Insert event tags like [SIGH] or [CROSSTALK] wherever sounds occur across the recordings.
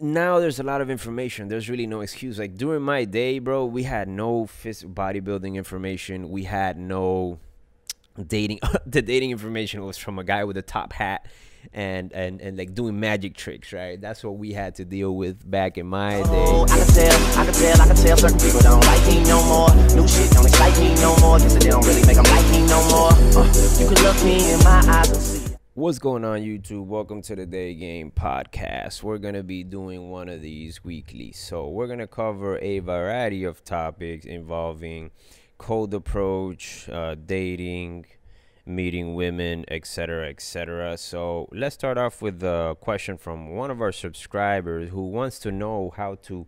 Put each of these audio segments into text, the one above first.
now there's a lot of information. There's really no excuse. Like during my day, bro, we had no phys- bodybuilding information. We had no dating. [LAUGHS] the dating information was from a guy with a top hat and and and like doing magic tricks, right? That's what we had to deal with back in my day. Oh, I can tell, I can tell, I can tell certain people don't like me no more. New shit don't excite me no more. Guess they don't really make them like me no more. Uh, you can look me in my eyes and see. What's going on, YouTube? Welcome to the Day Game Podcast. We're going to be doing one of these weekly. So, we're going to cover a variety of topics involving cold approach, uh, dating, meeting women, etc. etc. So, let's start off with a question from one of our subscribers who wants to know how to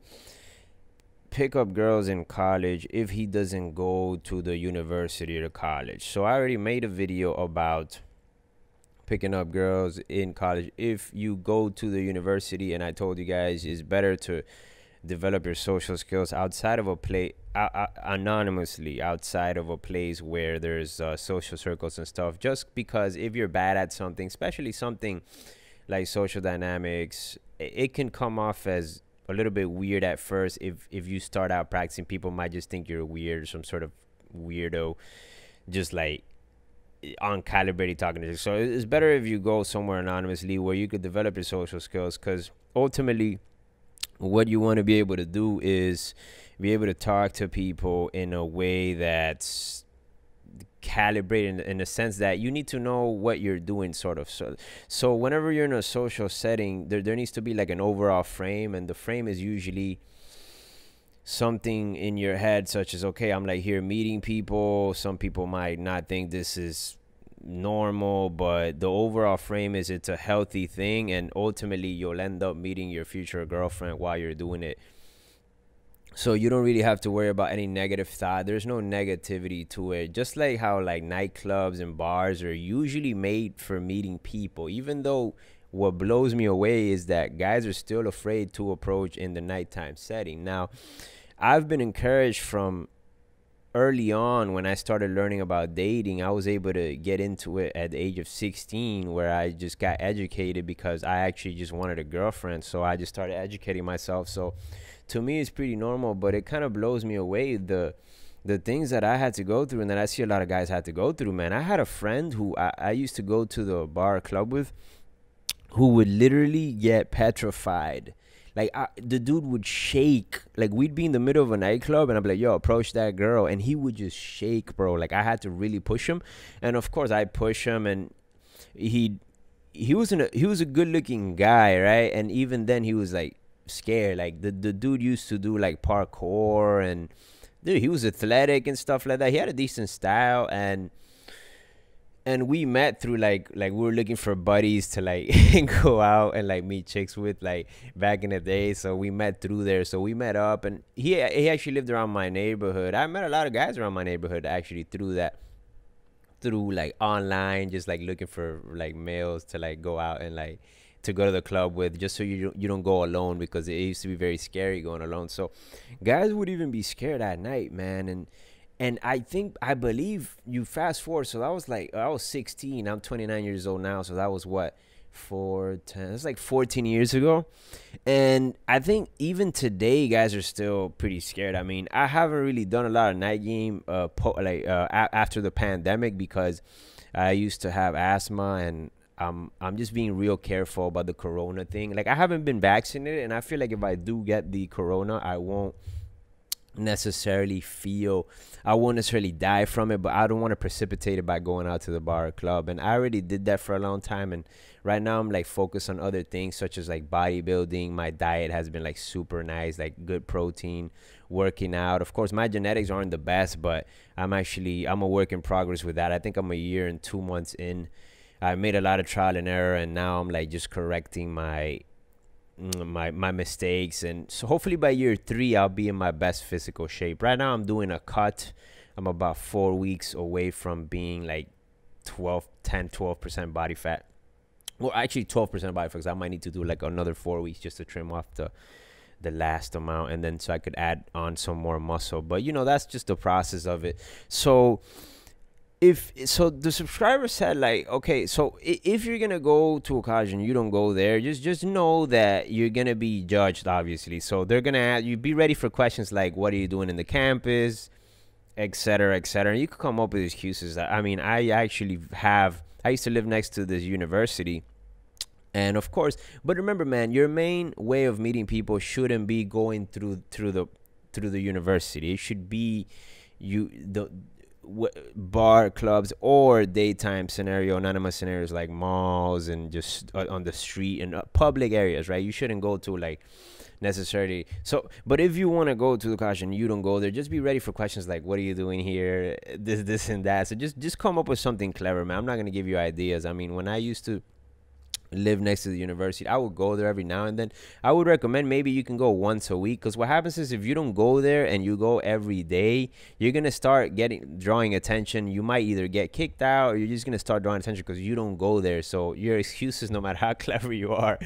pick up girls in college if he doesn't go to the university or college. So, I already made a video about picking up girls in college. If you go to the university and i told you guys it's better to develop your social skills outside of a place uh, uh, anonymously outside of a place where there's uh, social circles and stuff. Just because if you're bad at something especially something like social dynamics it, can come off as a little bit weird at first. If if you start out practicing people might just think you're weird some sort of weirdo just like uncalibrated talking to you. So it's better if you go somewhere anonymously where you could develop your social skills because ultimately what you want to be able to do is be able to talk to people in a way that's calibrated in, in the sense that you need to know what you're doing sort of so so whenever you're in a social setting there, there needs to be like an overall frame and the frame is usually something in your head such as okay i'm like here meeting people. Some people might not think this is normal but the overall frame is it's a healthy thing. And ultimately you'll end up meeting your future girlfriend while you're doing it. So you don't really have to worry about any negative thought. There's no negativity to it. Just like how like nightclubs and bars are usually made for meeting people. Even though what blows me away is that guys are still afraid to approach in the nighttime setting. Now I've been encouraged from early on when I started learning about dating. I was able to get into it at the age of 16 where I just got educated because I actually just wanted a girlfriend. So I just started educating myself. So to me, it's pretty normal, but it kind of blows me away the the things that I had to go through and that I see a lot of guys had to go through, man. I had a friend who I, I used to go to the bar club with who would literally get petrified like I, the dude would shake. Like we'd be in the middle of a nightclub, and I'm like, "Yo, approach that girl," and he would just shake, bro. Like I had to really push him, and of course I push him, and he he was a he was a good looking guy, right? And even then he was like scared. Like the the dude used to do like parkour, and dude, he was athletic and stuff like that. He had a decent style, and and we met through like like we were looking for buddies to like [LAUGHS] go out and like meet chicks with like back in the day. So we met through there. So we met up and he he actually lived around my neighborhood. I met a lot of guys around my neighborhood actually through that through like online just like looking for like males to like go out and like to go to the club with just so you you don't go alone because it used to be very scary going alone. So guys would even be scared at night man. And and I think I believe you fast forward. So that was like I was 16. I'm 29 years old now. So that was what four ten. It's like 14 years ago, and I think even today guys are still pretty scared. I mean, I haven't really done a lot of night game uh like uh, after the pandemic because I used to have asthma and. I'm I'm just being real careful about the corona thing. Like I haven't been vaccinated, and I feel like if I do get the corona, I won't necessarily feel I won't necessarily die from it, but I don't want to precipitate it by going out to the bar or club. And I already did that for a long time. And right now I'm like focused on other things such as like bodybuilding. My diet has been like super nice, like good protein, working out. Of course, my genetics aren't the best, but I'm actually I'm a work in progress with that. I think I'm a year and two months in. I made a lot of trial and error, and now I'm like just correcting my my my mistakes. And so hopefully by year three i'll be in my best physical shape. Right now i'm doing a cut. I'm about four weeks away from being like 12 10 12% body fat. Well actually 12% body fat because i might need to do like another four weeks just to trim off the the last amount. And then so i could add on some more muscle. But you know that's just the process of it. So if so the subscriber said like okay so if you're gonna go to a college and you don't go there just just know that you're gonna be judged obviously. So they're gonna ask you be ready for questions like what are you doing in the campus etc etc you could come up with excuses. That i mean i actually have i used to live next to this university. And of course but remember man your main way of meeting people shouldn't be going through through the through the university. It should be you the bar clubs or daytime scenario anonymous scenarios like malls and just uh, on the street and uh, public areas right? You shouldn't go to like necessarily so but if you want to go to the college and you don't go there just be ready for questions like what are you doing here? This this and that. So just just come up with something clever man. I'm not going to give you ideas. I mean when i used to live next to the university i would go there every now and then. I would recommend maybe you can go once a week because what happens is if you don't go there and you go every day you're gonna start getting drawing attention. You might either get kicked out or you're just gonna start drawing attention because you don't go there. So your excuses no matter how [LAUGHS] clever you are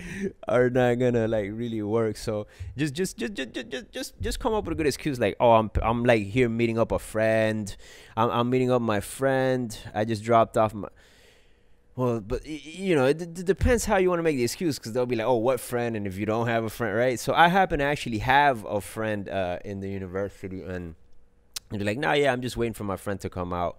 are not gonna like really work. So just just just just just just, just come up with a good excuse like oh i'm i'm like here meeting up a friend. I'm, I'm meeting up my friend. I just dropped off my well, but you know, it, it depends how you want to make the excuse because they'll be like, "Oh, what friend?" And if you don't have a friend, right? So I happen to actually have a friend uh, in the university, and they're like, "No, yeah, I'm just waiting for my friend to come out."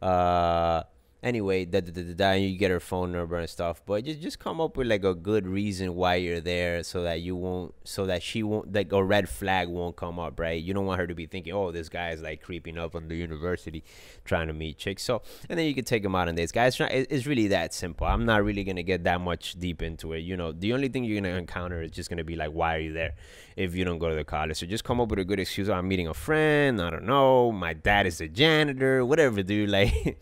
Uh, anyway, da, da, da, da, you get her phone number and stuff. But just just come up with like a good reason why you're there, so that you won't, so that she won't, like a red flag won't come up, right? You don't want her to be thinking, oh, this guy is like creeping up on the university, trying to meet chicks. So and then you can take him out on dates, guys. It's really that simple. I'm not really gonna get that much deep into it. You know, the only thing you're gonna encounter is just gonna be like, why are you there? If you don't go to the college, so just come up with a good excuse. Oh, I'm meeting a friend. I don't know. My dad is a janitor. Whatever, dude. [LAUGHS] Like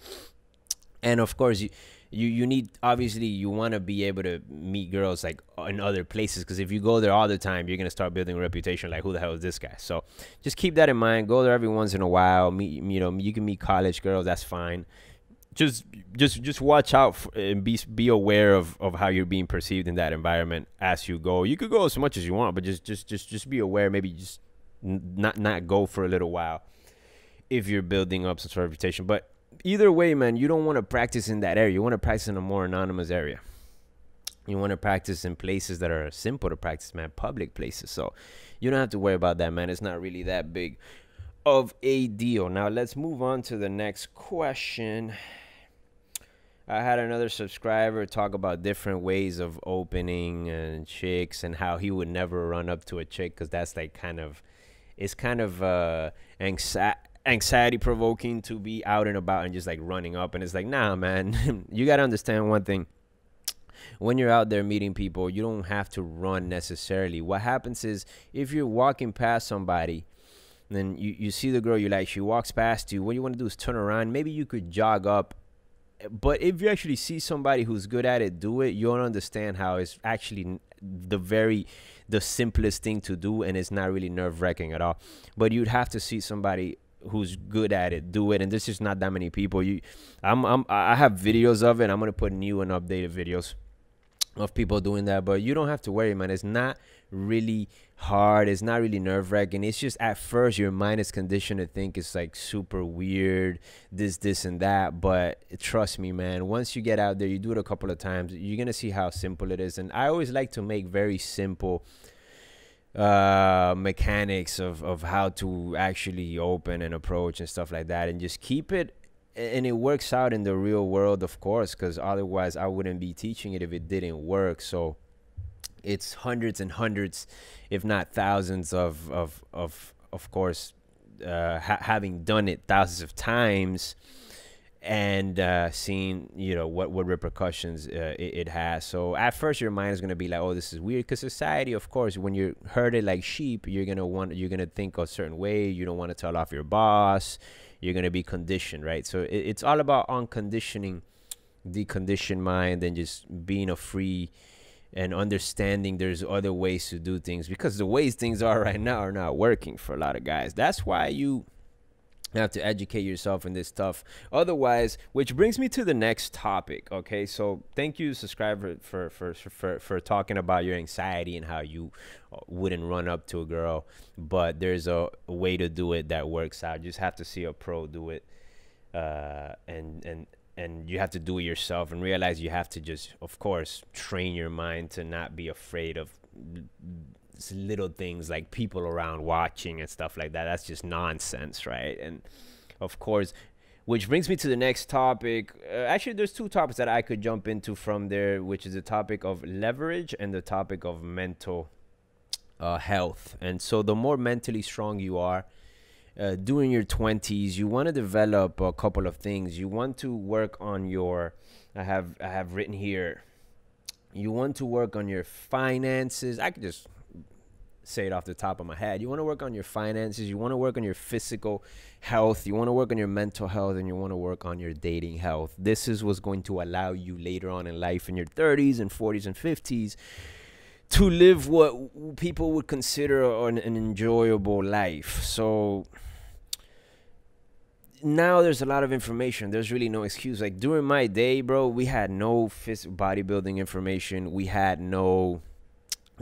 and of course you you, you need obviously you want to be able to meet girls like in other places because if you go there all the time you're gonna start building a reputation like who the hell is this guy? So just keep that in mind. Go there every once in a while meet you know you can meet college girls that's fine. Just just just watch out and be be aware of, of how you're being perceived in that environment as you go. You could go as much as you want but just just just just be aware maybe just not not go for a little while if you're building up some sort of reputation. But either way, man, you don't want to practice in that area. You want to practice in a more anonymous area. You want to practice in places that are simple to practice, man, public places. So you don't have to worry about that, man. It's not really that big of a deal. Now let's move on to the next question. I had another subscriber talk about different ways of opening and chicks and how he would never run up to a chick because that's like kind of it's kind of uh anxiety anxiety provoking to be out and about and just like running up. And it's like nah man [LAUGHS] you got to understand one thing. When you're out there meeting people you don't have to run necessarily. What happens is if you're walking past somebody then you, you see the girl you like she walks past you. What you want to do is turn around. Maybe you could jog up. But if you actually see somebody who's good at it do it. You don't understand how it's actually the very the simplest thing to do and it's not really nerve-wracking at all. But you'd have to see somebody who's good at it do it. And there's just not that many people. You i'm, I'm i have videos of it i'm gonna put new and updated videos of people doing that. But you don't have to worry man. It's not really hard. It's not really nerve-wracking. It's just at first your mind is conditioned to think it's like super weird this this and that. But trust me man once you get out there you do it a couple of times you're gonna see how simple it is. And i always like to make very simple uh mechanics of of how to actually open and approach and stuff like that and just keep it and it works out in the real world of course because otherwise i wouldn't be teaching it if it didn't work. So it's hundreds and hundreds if not thousands of of of of course uh ha- having done it thousands of times and uh, seeing you know what what repercussions uh, it, it, has. So at first your mind is gonna be like, oh, this is weird, because society, of course, when you're herded like sheep, you're gonna want you're gonna think a certain way. You don't want to tell off your boss. You're gonna be conditioned, right? So it, it's all about unconditioning the conditioned mind and just being a free and understanding there's other ways to do things because the ways things are right now are not working for a lot of guys. That's why you you have to educate yourself in this stuff. Otherwise which brings me to the next topic okay? So thank you subscriber for for for, for talking about your anxiety and how you uh, wouldn't run up to a girl but there's a, a way to do it that works out. You just have to see a pro do it uh, and and and you have to do it yourself and realize you have to just of course train your mind to not be afraid of little things like people around watching and stuff like that. That's just nonsense right? And of course which brings me to the next topic. Uh, actually there's two topics that i could jump into from there which is the topic of leverage and the topic of mental uh, health. And so the more mentally strong you are uh, during your 20s you want to develop a couple of things. You want to work on your i have i have written here you want to work on your finances. I could just say it off the top of my head you want to work on your finances you want to work on your physical health you want to work on your mental health and you want to work on your dating health this is what's going to allow you later on in life in your 30s and 40s and 50s to live what people would consider an, an enjoyable life so now there's a lot of information. There's really no excuse. Like during my day, bro, we had no bodybuilding information. We had no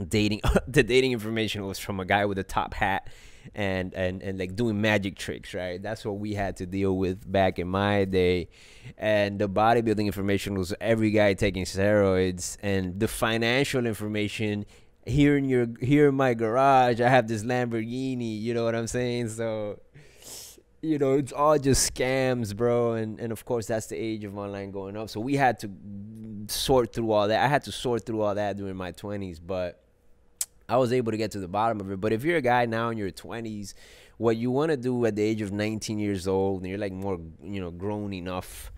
dating. [LAUGHS] the dating information was from a guy with a top hat and and and like doing magic tricks, right? That's what we had to deal with back in my day. And the bodybuilding information was every guy taking steroids, and the financial information here in your here in my garage. I have this Lamborghini. You know what I'm saying? So you know, it's all just scams, bro. And and of course that's the age of online going up. So we had to sort through all that. I had to sort through all that during my twenties, but I was able to get to the bottom of it. But if you're a guy now in your twenties, what you want to do at the age of 19 years old, and you're like more, you know, grown enough,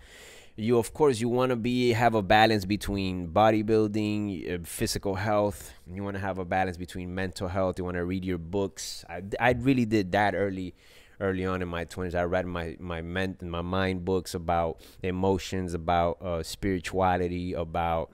you of course you want to be have a balance between bodybuilding, uh, physical health. You want to have a balance between mental health. You want to read your books. I I really did that early early on in my 20s i read my my ment my mind books about emotions about uh, spirituality about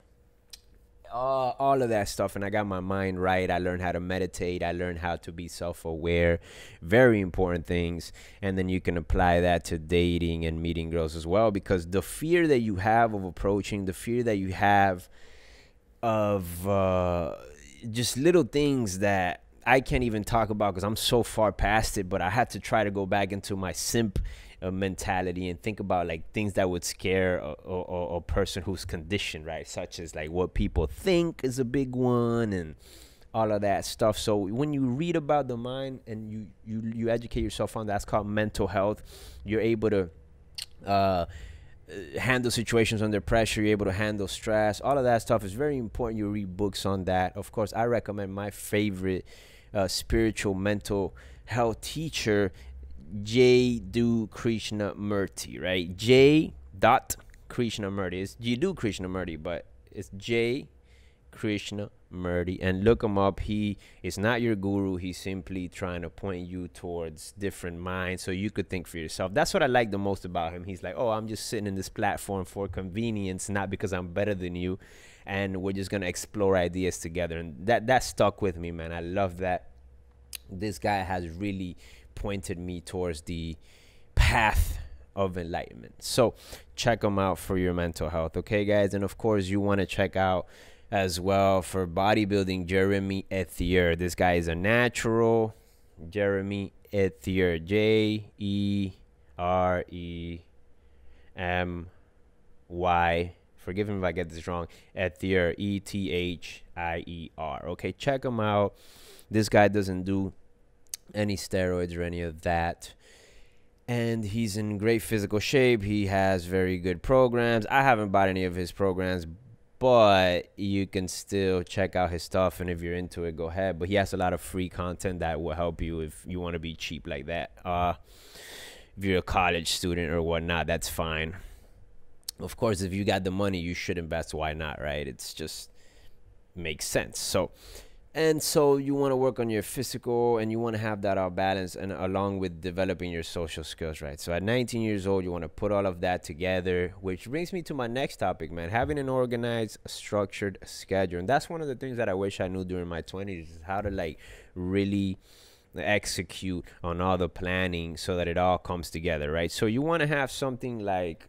uh, all of that stuff and i got my mind right. I learned how to meditate. I learned how to be self-aware. Very important things. And then you can apply that to dating and meeting girls as well because the fear that you have of approaching the fear that you have of uh, just little things that I can't even talk about because I'm so far past it. But I had to try to go back into my simp uh, mentality and think about like things that would scare a, a, a, person who's conditioned, right? Such as like what people think is a big one and all of that stuff. So when you read about the mind and you you you educate yourself on that's called mental health, you're able to. Uh, handle situations under pressure you're able to handle stress all of that stuff is very important you read books on that of course i recommend my favorite uh, spiritual mental health teacher, Jiddu Krishnamurti, right? J. Dot Krishnamurti. It's Jiddu Krishnamurti, but it's J. Krishna Murti and look him up. He is not your guru. He's simply trying to point you towards different minds so you could think for yourself. That's what I like the most about him. He's like, oh, I'm just sitting in this platform for convenience, not because I'm better than you and we're just gonna explore ideas together. And that that stuck with me, man. I love that. This guy has really pointed me towards the path of enlightenment. So check him out for your mental health, okay, guys? And of course, you want to check out as well for bodybuilding Jeremy Ethier. This guy is a natural. Jeremy Ethier, J E R E M Y Forgive me if I get this wrong. Ethier, E T H I E R. Okay, check him out. This guy doesn't do any steroids or any of that. And he's in great physical shape. He has very good programs. I haven't bought any of his programs, but you can still check out his stuff. And if you're into it, go ahead. But he has a lot of free content that will help you if you want to be cheap like that. Uh, if you're a college student or whatnot, that's fine of course, if you got the money, you should invest. Why not, right? It's just makes sense. So, and so you want to work on your physical and you want to have that all balance and along with developing your social skills, right? So at 19 years old, you want to put all of that together, which brings me to my next topic, man. Having an organized, structured schedule. And that's one of the things that I wish I knew during my 20s is how to like really execute on all the planning so that it all comes together, right? So you want to have something like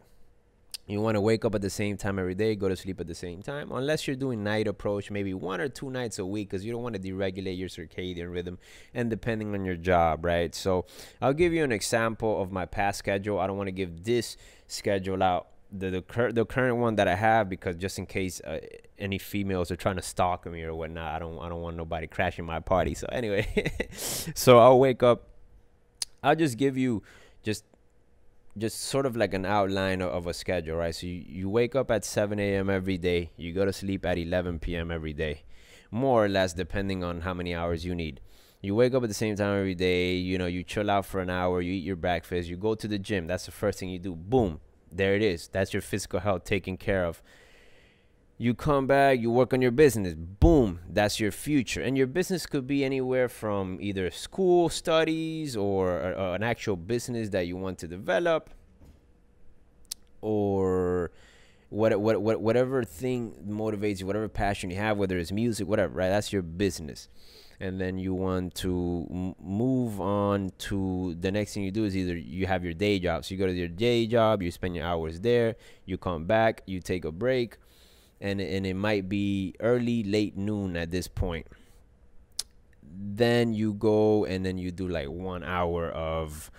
You want to wake up at the same time every day, go to sleep at the same time, unless you're doing night approach, maybe one or two nights a week, because you don't want to deregulate your circadian rhythm, and depending on your job, right? So, I'll give you an example of my past schedule. I don't want to give this schedule out, the the, cur- the current one that I have, because just in case uh, any females are trying to stalk me or whatnot, I don't I don't want nobody crashing my party. So anyway, [LAUGHS] so I'll wake up. I'll just give you just just sort of like an outline of, a schedule, right? So you, you wake up at 7 a.m. every day, you go to sleep at 11 p.m. every day, more or less, depending on how many hours you need. You wake up at the same time every day, you know, you chill out for an hour, you eat your breakfast, you go to the gym. That's the first thing you do. Boom, there it is. That's your physical health taken care of. You come back, you work on your business. Boom, that's your future. And your business could be anywhere from either school studies or uh, an actual business that you want to develop or what, what, what, whatever thing motivates you, whatever passion you have, whether it's music, whatever, right? That's your business. And then you want to move on to the next thing you do is either you have your day job. So you go to your day job, you spend your hours there, you come back, you take a break and and it might be early late noon at this point. Then you go and then you do like one hour of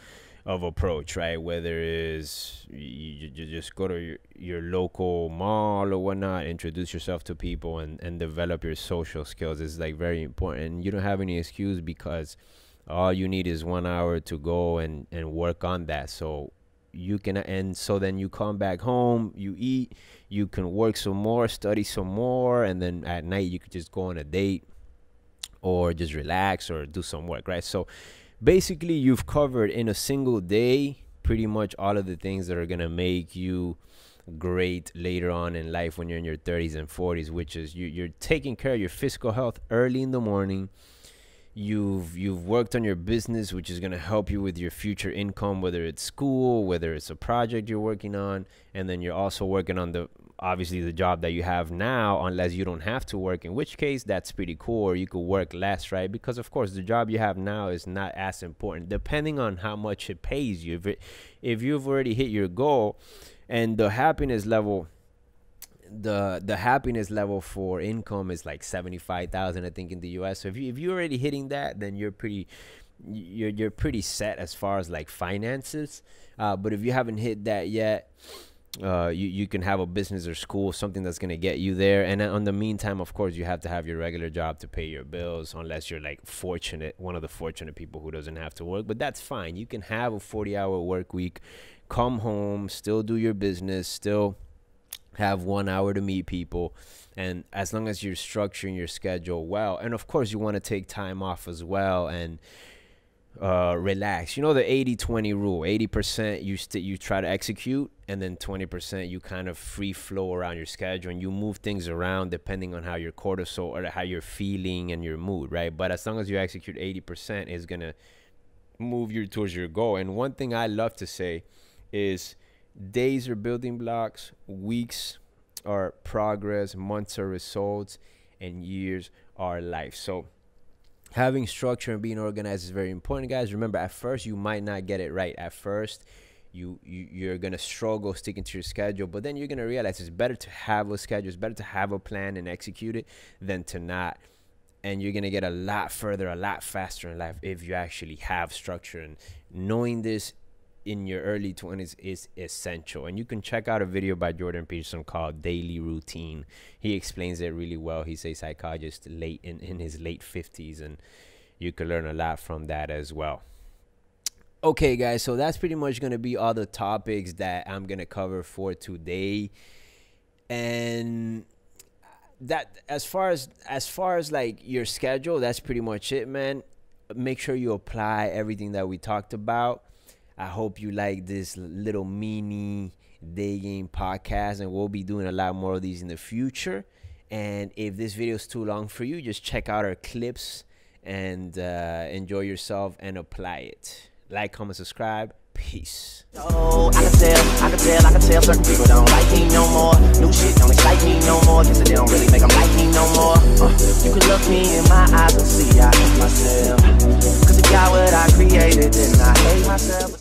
of approach right? Whether it's you, you just go to your, your local mall or whatnot introduce yourself to people and and develop your social skills. Is like very important. And you don't have any excuse because all you need is one hour to go and and work on that. So you can and so then you come back home you eat you can work some more study some more and then at night you could just go on a date or just relax or do some work right? So basically you've covered in a single day pretty much all of the things that are to make you great later on in life when you're in your 30s and 40s which is you, you're taking care of your physical health early in the morning. You've you've worked on your business which is going to help you with your future income whether it's school whether it's a project you're working on and then you're also working on the obviously the job that you have now unless you don't have to work in which case that's pretty cool or you could work less right because of course the job you have now is not as important depending on how much it pays you if it, if you've already hit your goal and the happiness level the the happiness level for income is like 75,000 I think in the US. So if you if you're already hitting that then you're pretty you're you're pretty set as far as like finances. Uh, but if you haven't hit that yet, uh, you, you can have a business or school, something that's going to get you there. And on the meantime, of course, you have to have your regular job to pay your bills, unless you're like fortunate, one of the fortunate people who doesn't have to work. But that's fine. You can have a 40 hour work week, come home, still do your business, still have one hour to meet people and as long as you're structuring your schedule well and of course you want to take time off as well and uh, relax. You know the 80-20 rule 80% you st- you try to execute and then 20% you kind of free flow around your schedule and you move things around depending on how your cortisol or how you're feeling and your mood right? But as long as you execute 80% is gonna move you towards your goal. And one thing i love to say is days are building blocks, weeks are progress, months are results, and years are life. So having structure and being organized is very important, guys. Remember, at first you might not get it right. At first, you, you you're gonna struggle sticking to your schedule, but then you're gonna realize it's better to have a schedule, it's better to have a plan and execute it than to not. And you're gonna get a lot further, a lot faster in life if you actually have structure. And knowing this in your early 20s is essential. And you can check out a video by Jordan Peterson called Daily Routine. He explains it really well. He's a psychologist late in, in his late 50s, and you can learn a lot from that as well. Okay, guys, so that's pretty much going to be all the topics that I'm going to cover for today. And that as far as as far as like your schedule, that's pretty much it, man. Make sure you apply everything that we talked about I hope you like this little mini day game podcast, and we'll be doing a lot more of these in the future. And if this video is too long for you, just check out our clips and uh, enjoy yourself and apply it. Like, comment, subscribe. Peace. Oh, I can tell, I can tell, I can tell certain people don't like me no more. New shit don't excite me no more. Guess they don't really make them like me no more. Uh, you can look me in my eyes and see I hate myself. Cause if y'all what I created, then I hate myself.